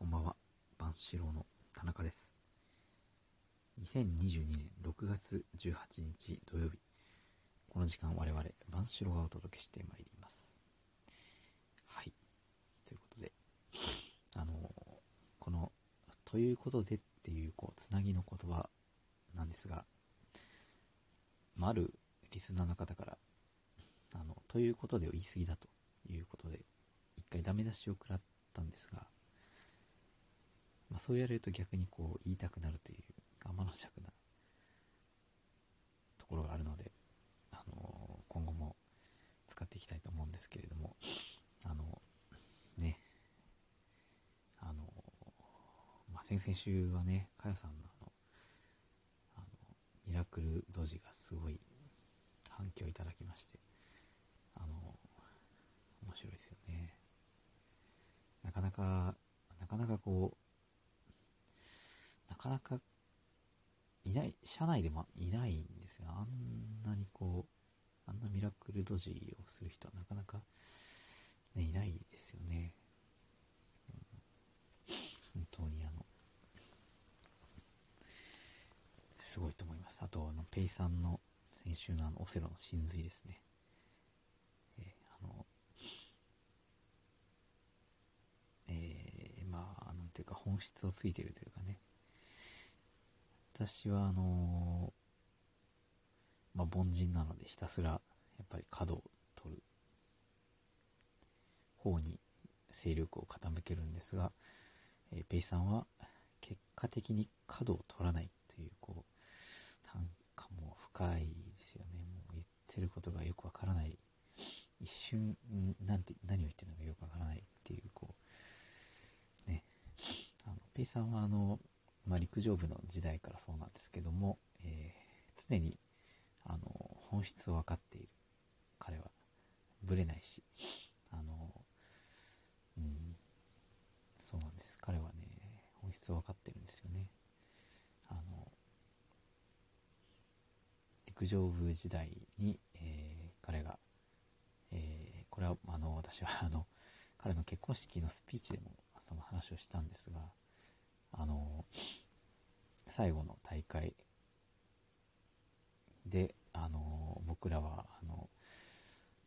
こんばんは。万志郎の田中です。2022年6月18日土曜日。この時間我々、万志郎がお届けしてまいります。はい。ということで、あのこの、ということでっていう、こう、つなぎの言葉なんですが、ま、るリスナーの方から、あの、ということでを言い過ぎだということで、一回ダメ出しを食らったんですが、まあ、そう言われると逆にこう言いたくなるという我慢の尺なところがあるので、あの今後も使っていきたいと思うんですけれども、あのね、あのまあ、先々週はね、かよさんのあの、あの、ミラクルドジがすごい反響いただきまして、あの面白いですよね。なかなか、なかなかこう、かなかいない、社内でもいないんですよ。あんなにこう、あんなミラクルドジをする人はなかなか、ね、いないですよね。うん本当にあの、すごいと思います。あと、あの、ペイさんの先週のあの、オセロの真髄ですね。えーあの、えーまあ、なんていうか本質をついてるというかね。私はあのまあ、凡人なのでひたすらやっぱり角を取る方に勢力を傾けるんですが、えーペイさんは結果的に角を取らないというこうなんかもう深いですよね。もう言ってることがよくわからない。一瞬なんて何を言ってるのかよくわからないっていうこうね。あのペイさんはあの、まあ、陸上部の時代からそうなんですけども、えー常にあの本質を分かっている彼はぶれないしあのうんそうなんです。彼はね本質を分かってるんですよね。あの陸上部時代に、えー彼が、えーこれはあの私はあの彼の結婚式のスピーチでもその話をしたんですがあの最後の大会であの僕らはあの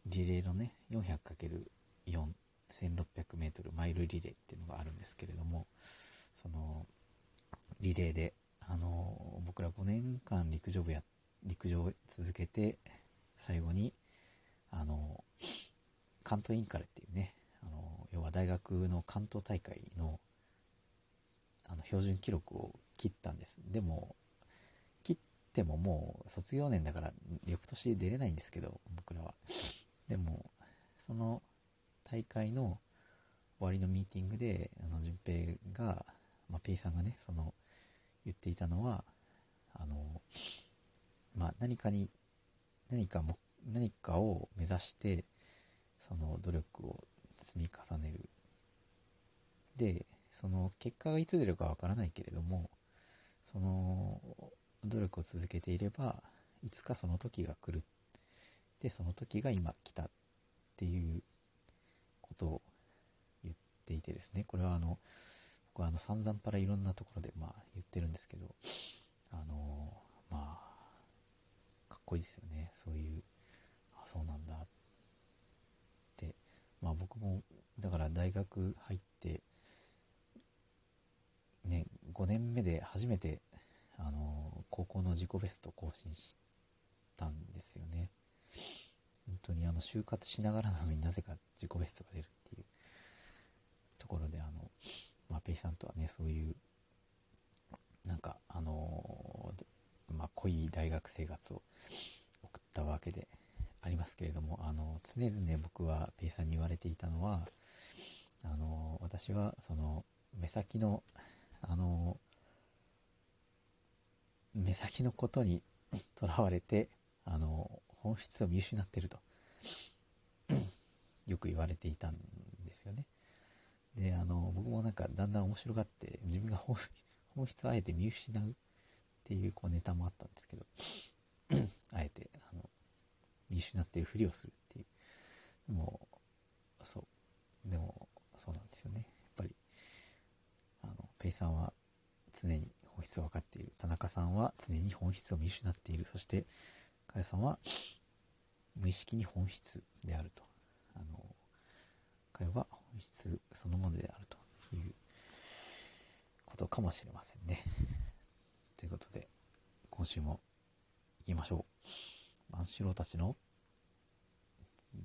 リレーのね 400×4 1600メートルマイルリレーっていうのがあるんですけれどもそのリレーであの僕ら5年間陸上部や陸上を続けて最後にあの関東インカレっていうねあの要は大学の関東大会のの標準記録を切ったんです。でも切ってももう卒業年だから翌年出れないんですけど僕らは。でもその大会の終わりのミーティングであの順平が、まあ、ペイさんがねその言っていたのはあのまあ何かに何かも何かを目指してその努力を積み重ねる。でその結果がいつ出るかわからないけれどもその努力を続けていればいつかその時が来る。でその時が今来たっていうことを言っていてですね。これはあの僕はあの散々パラいろんなところでまあ言ってるんですけどあのまあかっこいいですよね。そういうあそうなんだって。まあ僕もだから大学入って5年目で初めてあの高校の自己ベスト更新したんですよね。本当にあの就活しながらなのになぜか自己ベストが出るっていう。ところであの、まあ、ペイさんとはねそういうなんかあのまあ濃い大学生活を送ったわけでありますけれどもあの常々僕はペイさんに言われていたのはあの私はその目先のあの目先のことにとらわれてあの本質を見失ってるとよく言われていたんですよね。であの僕もなんかだんだん面白がって自分が本本質をあえて見失うっていうこうネタもあったんですけどあえてあの見失ってるふりをするっていう。でもそうでもそうなんですよねやっぱりさんは常に本質を分かっている。田中さんは常に本質を見失っている。そして、かやさんは無意識に本質であると。あの、会は本質そのものであるということかもしれませんね。ということで、今週も行きましょう。万四郎たちの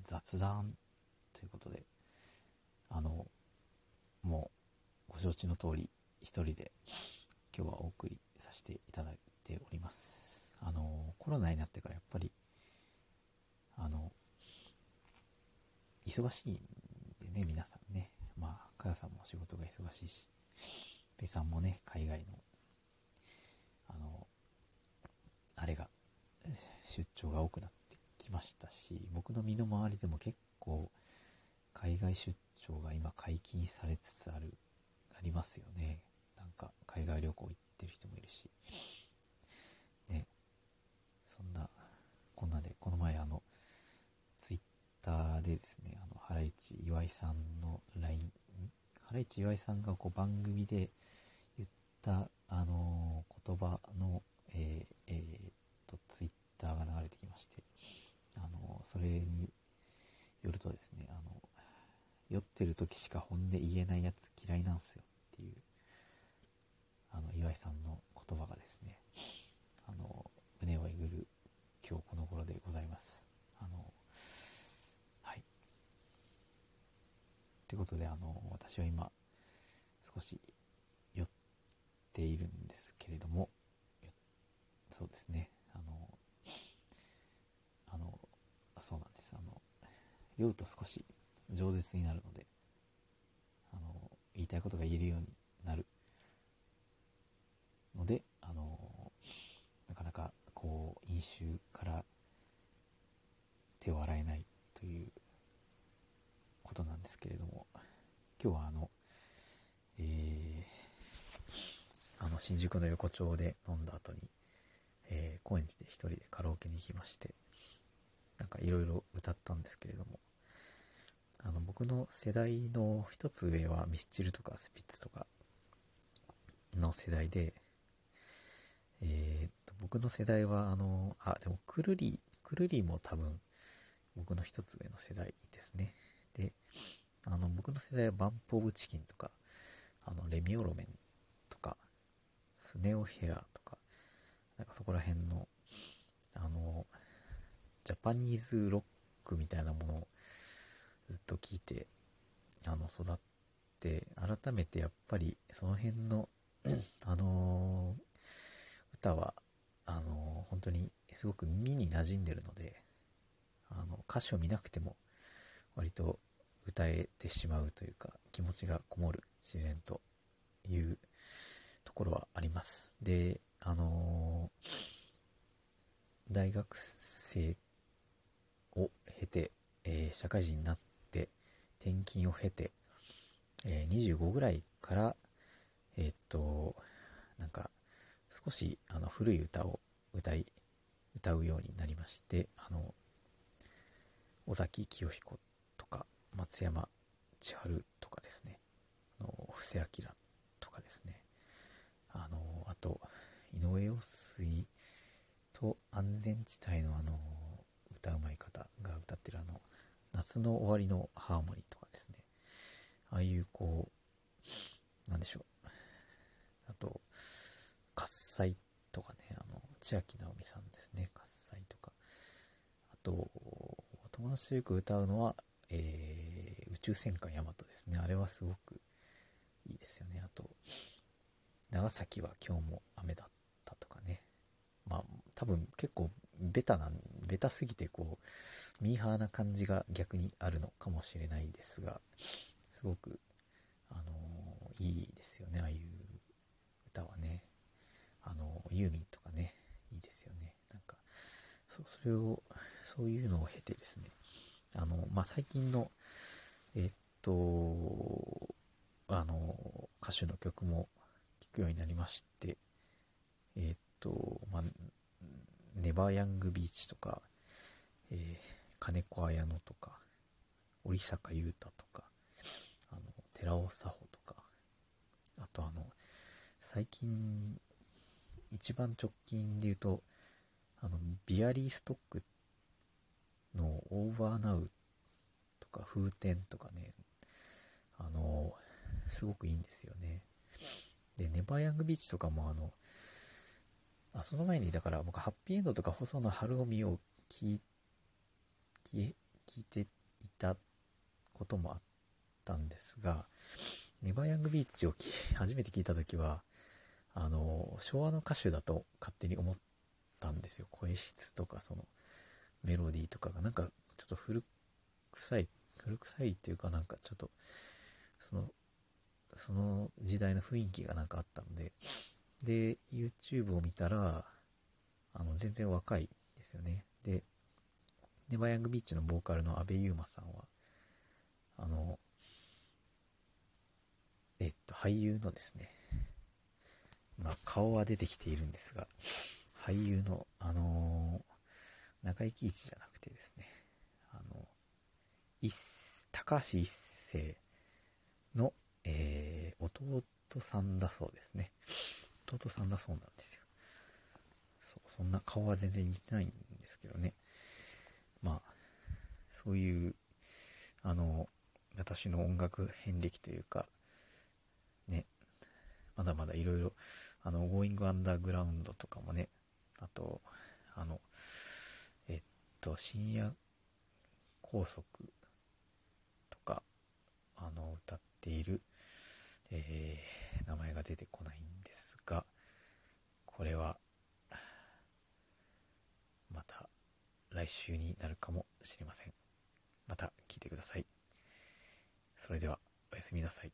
雑談ということで、あの、もうご承知の通り、一人で今日はお送りさせていただいております。あの、コロナになってからやっぱり、あの、忙しいんでね、皆さんね。まあ、かやさんも仕事が忙しいし、ペさんもね、海外の、あの、あれが、出張が多くなってきましたし、僕の身の回りでも結構、海外出張が今解禁されつつある、ありますよね。なんか、海外旅行行ってる人もいるし。ね。そんな、こんなで、この前あの、ツイッターでですね、あの、ハライチ岩井さんの LINE、ハライチ岩井さんがこう番組で言った、あの言葉の、えー、えー、と、ツイッターが流れてきまして、あのそれによるとですね、あの、酔ってる時しか本音言えないやつ嫌いなんすよっていう、あの、岩井さんの言葉がですね、あの、胸をえぐる今日この頃でございます。あの、はい。ということで、あの、私は今、少し酔っているんですけれども、そうですね、あの、あの、そうなんです。あの、酔うと少し饒舌になるので、あの、言いたいことが言えるようになるので、あの、なかなかこう、飲酒から手を洗えないということなんですけれども、今日はあの、えー、あの、新宿の横丁で飲んだ後に、えー、高円寺で一人でカラオケに行きまして、なんかいろいろ歌ったんですけれども、あの、僕の世代の一つ上はミスチルとかスピッツとかの世代で、えー、っと、僕の世代は、あの、あ、でも、くるり、くるりも多分、僕の一つ上の世代ですね。で、あの、僕の世代はバンプオブチキンとか、あの、レミオロメンとか、スネオヘアとか、なんかそこら辺の、あの、ジャパニーズロックみたいなものをずっと聞いて、あの、育って、改めてやっぱりその辺のあの歌は、あの本当にすごく耳に馴染んでるので、あの、歌詞を見なくても割と歌えてしまうというか、気持ちがこもる自然というところはあります。で、あの、大学生を経て、えー、社会人になって転勤を経て、えー、25ぐらいからえー、っとなんか少しあの古い歌を歌い歌うようになりましてあの尾崎清彦とか松山千春とかですね。あの布施明とかですね。あのあと井上陽水と安全地帯のあの歌うまい方が歌ってるあの夏の終わりのハーモニーとかですね。ああいうこうなんでしょう。あと千秋直美さんですね。喝采とか。あと友達とよく歌うのは、えー、宇宙戦艦ヤマトですね。あれはすごくいいですよね。あと長崎は今日も雨だったとかね。まあ、多分結構ベタな、ベタすぎてこう、ミーハーな感じが逆にあるのかもしれないですが、すごく、あのー、いいですよね、ああいう歌はね。あのー、ユーミンとかね、いいですよね。なんか、そそれを、そういうのを経てですね、あの、まあ、最近の、えっと、あの、歌手の曲も聞くようになりまして、え、っと、まあ、ネバーヤングビーチとか、えー、金子綾乃とか、織坂優太とか、あの、寺尾佐穂とか、あとあの、最近、一番直近で言うと、あの、ビアリーストックのオーバーナウとか風天とかね、あの、すごくいいんですよね。で、ネバーヤングビーチとかもあの、あ、その前に、だから僕、ハッピーエンドとか細野晴臣を聞い、聞いていたこともあったんですが、ネバーヤングビーチを初めて聞いた時は、あの、昭和の歌手だと勝手に思ったんですよ。声質とかそのメロディーとかがなんかちょっと古臭い、古臭いっていうかなんかちょっと、その、その時代の雰囲気がなんかあったので、で、YouTube を見たら、あの、全然若いですよね。で、ネバヤングビーチのボーカルの阿部優馬さんは、あの、えっと、俳優のですね、まあ、顔は出てきているんですが、俳優の、あのー、中井貴一じゃなくてですね、あの、一、高橋一生の、えー、弟さんだそうですね。弟さんだそうなんですよ。そう、そんな顔は全然似てないんですけどね。まあ、そういう、あの、私の音楽遍歴というか、ね、まだまだいろいろ、あの、Going Underground とかもね、あと、あの、えっと、深夜高速とか、あの、歌っている、えー、名前が出てこないんですが、これは、また来週になるかもしれません。また聞いてください。それでは、おやすみなさい。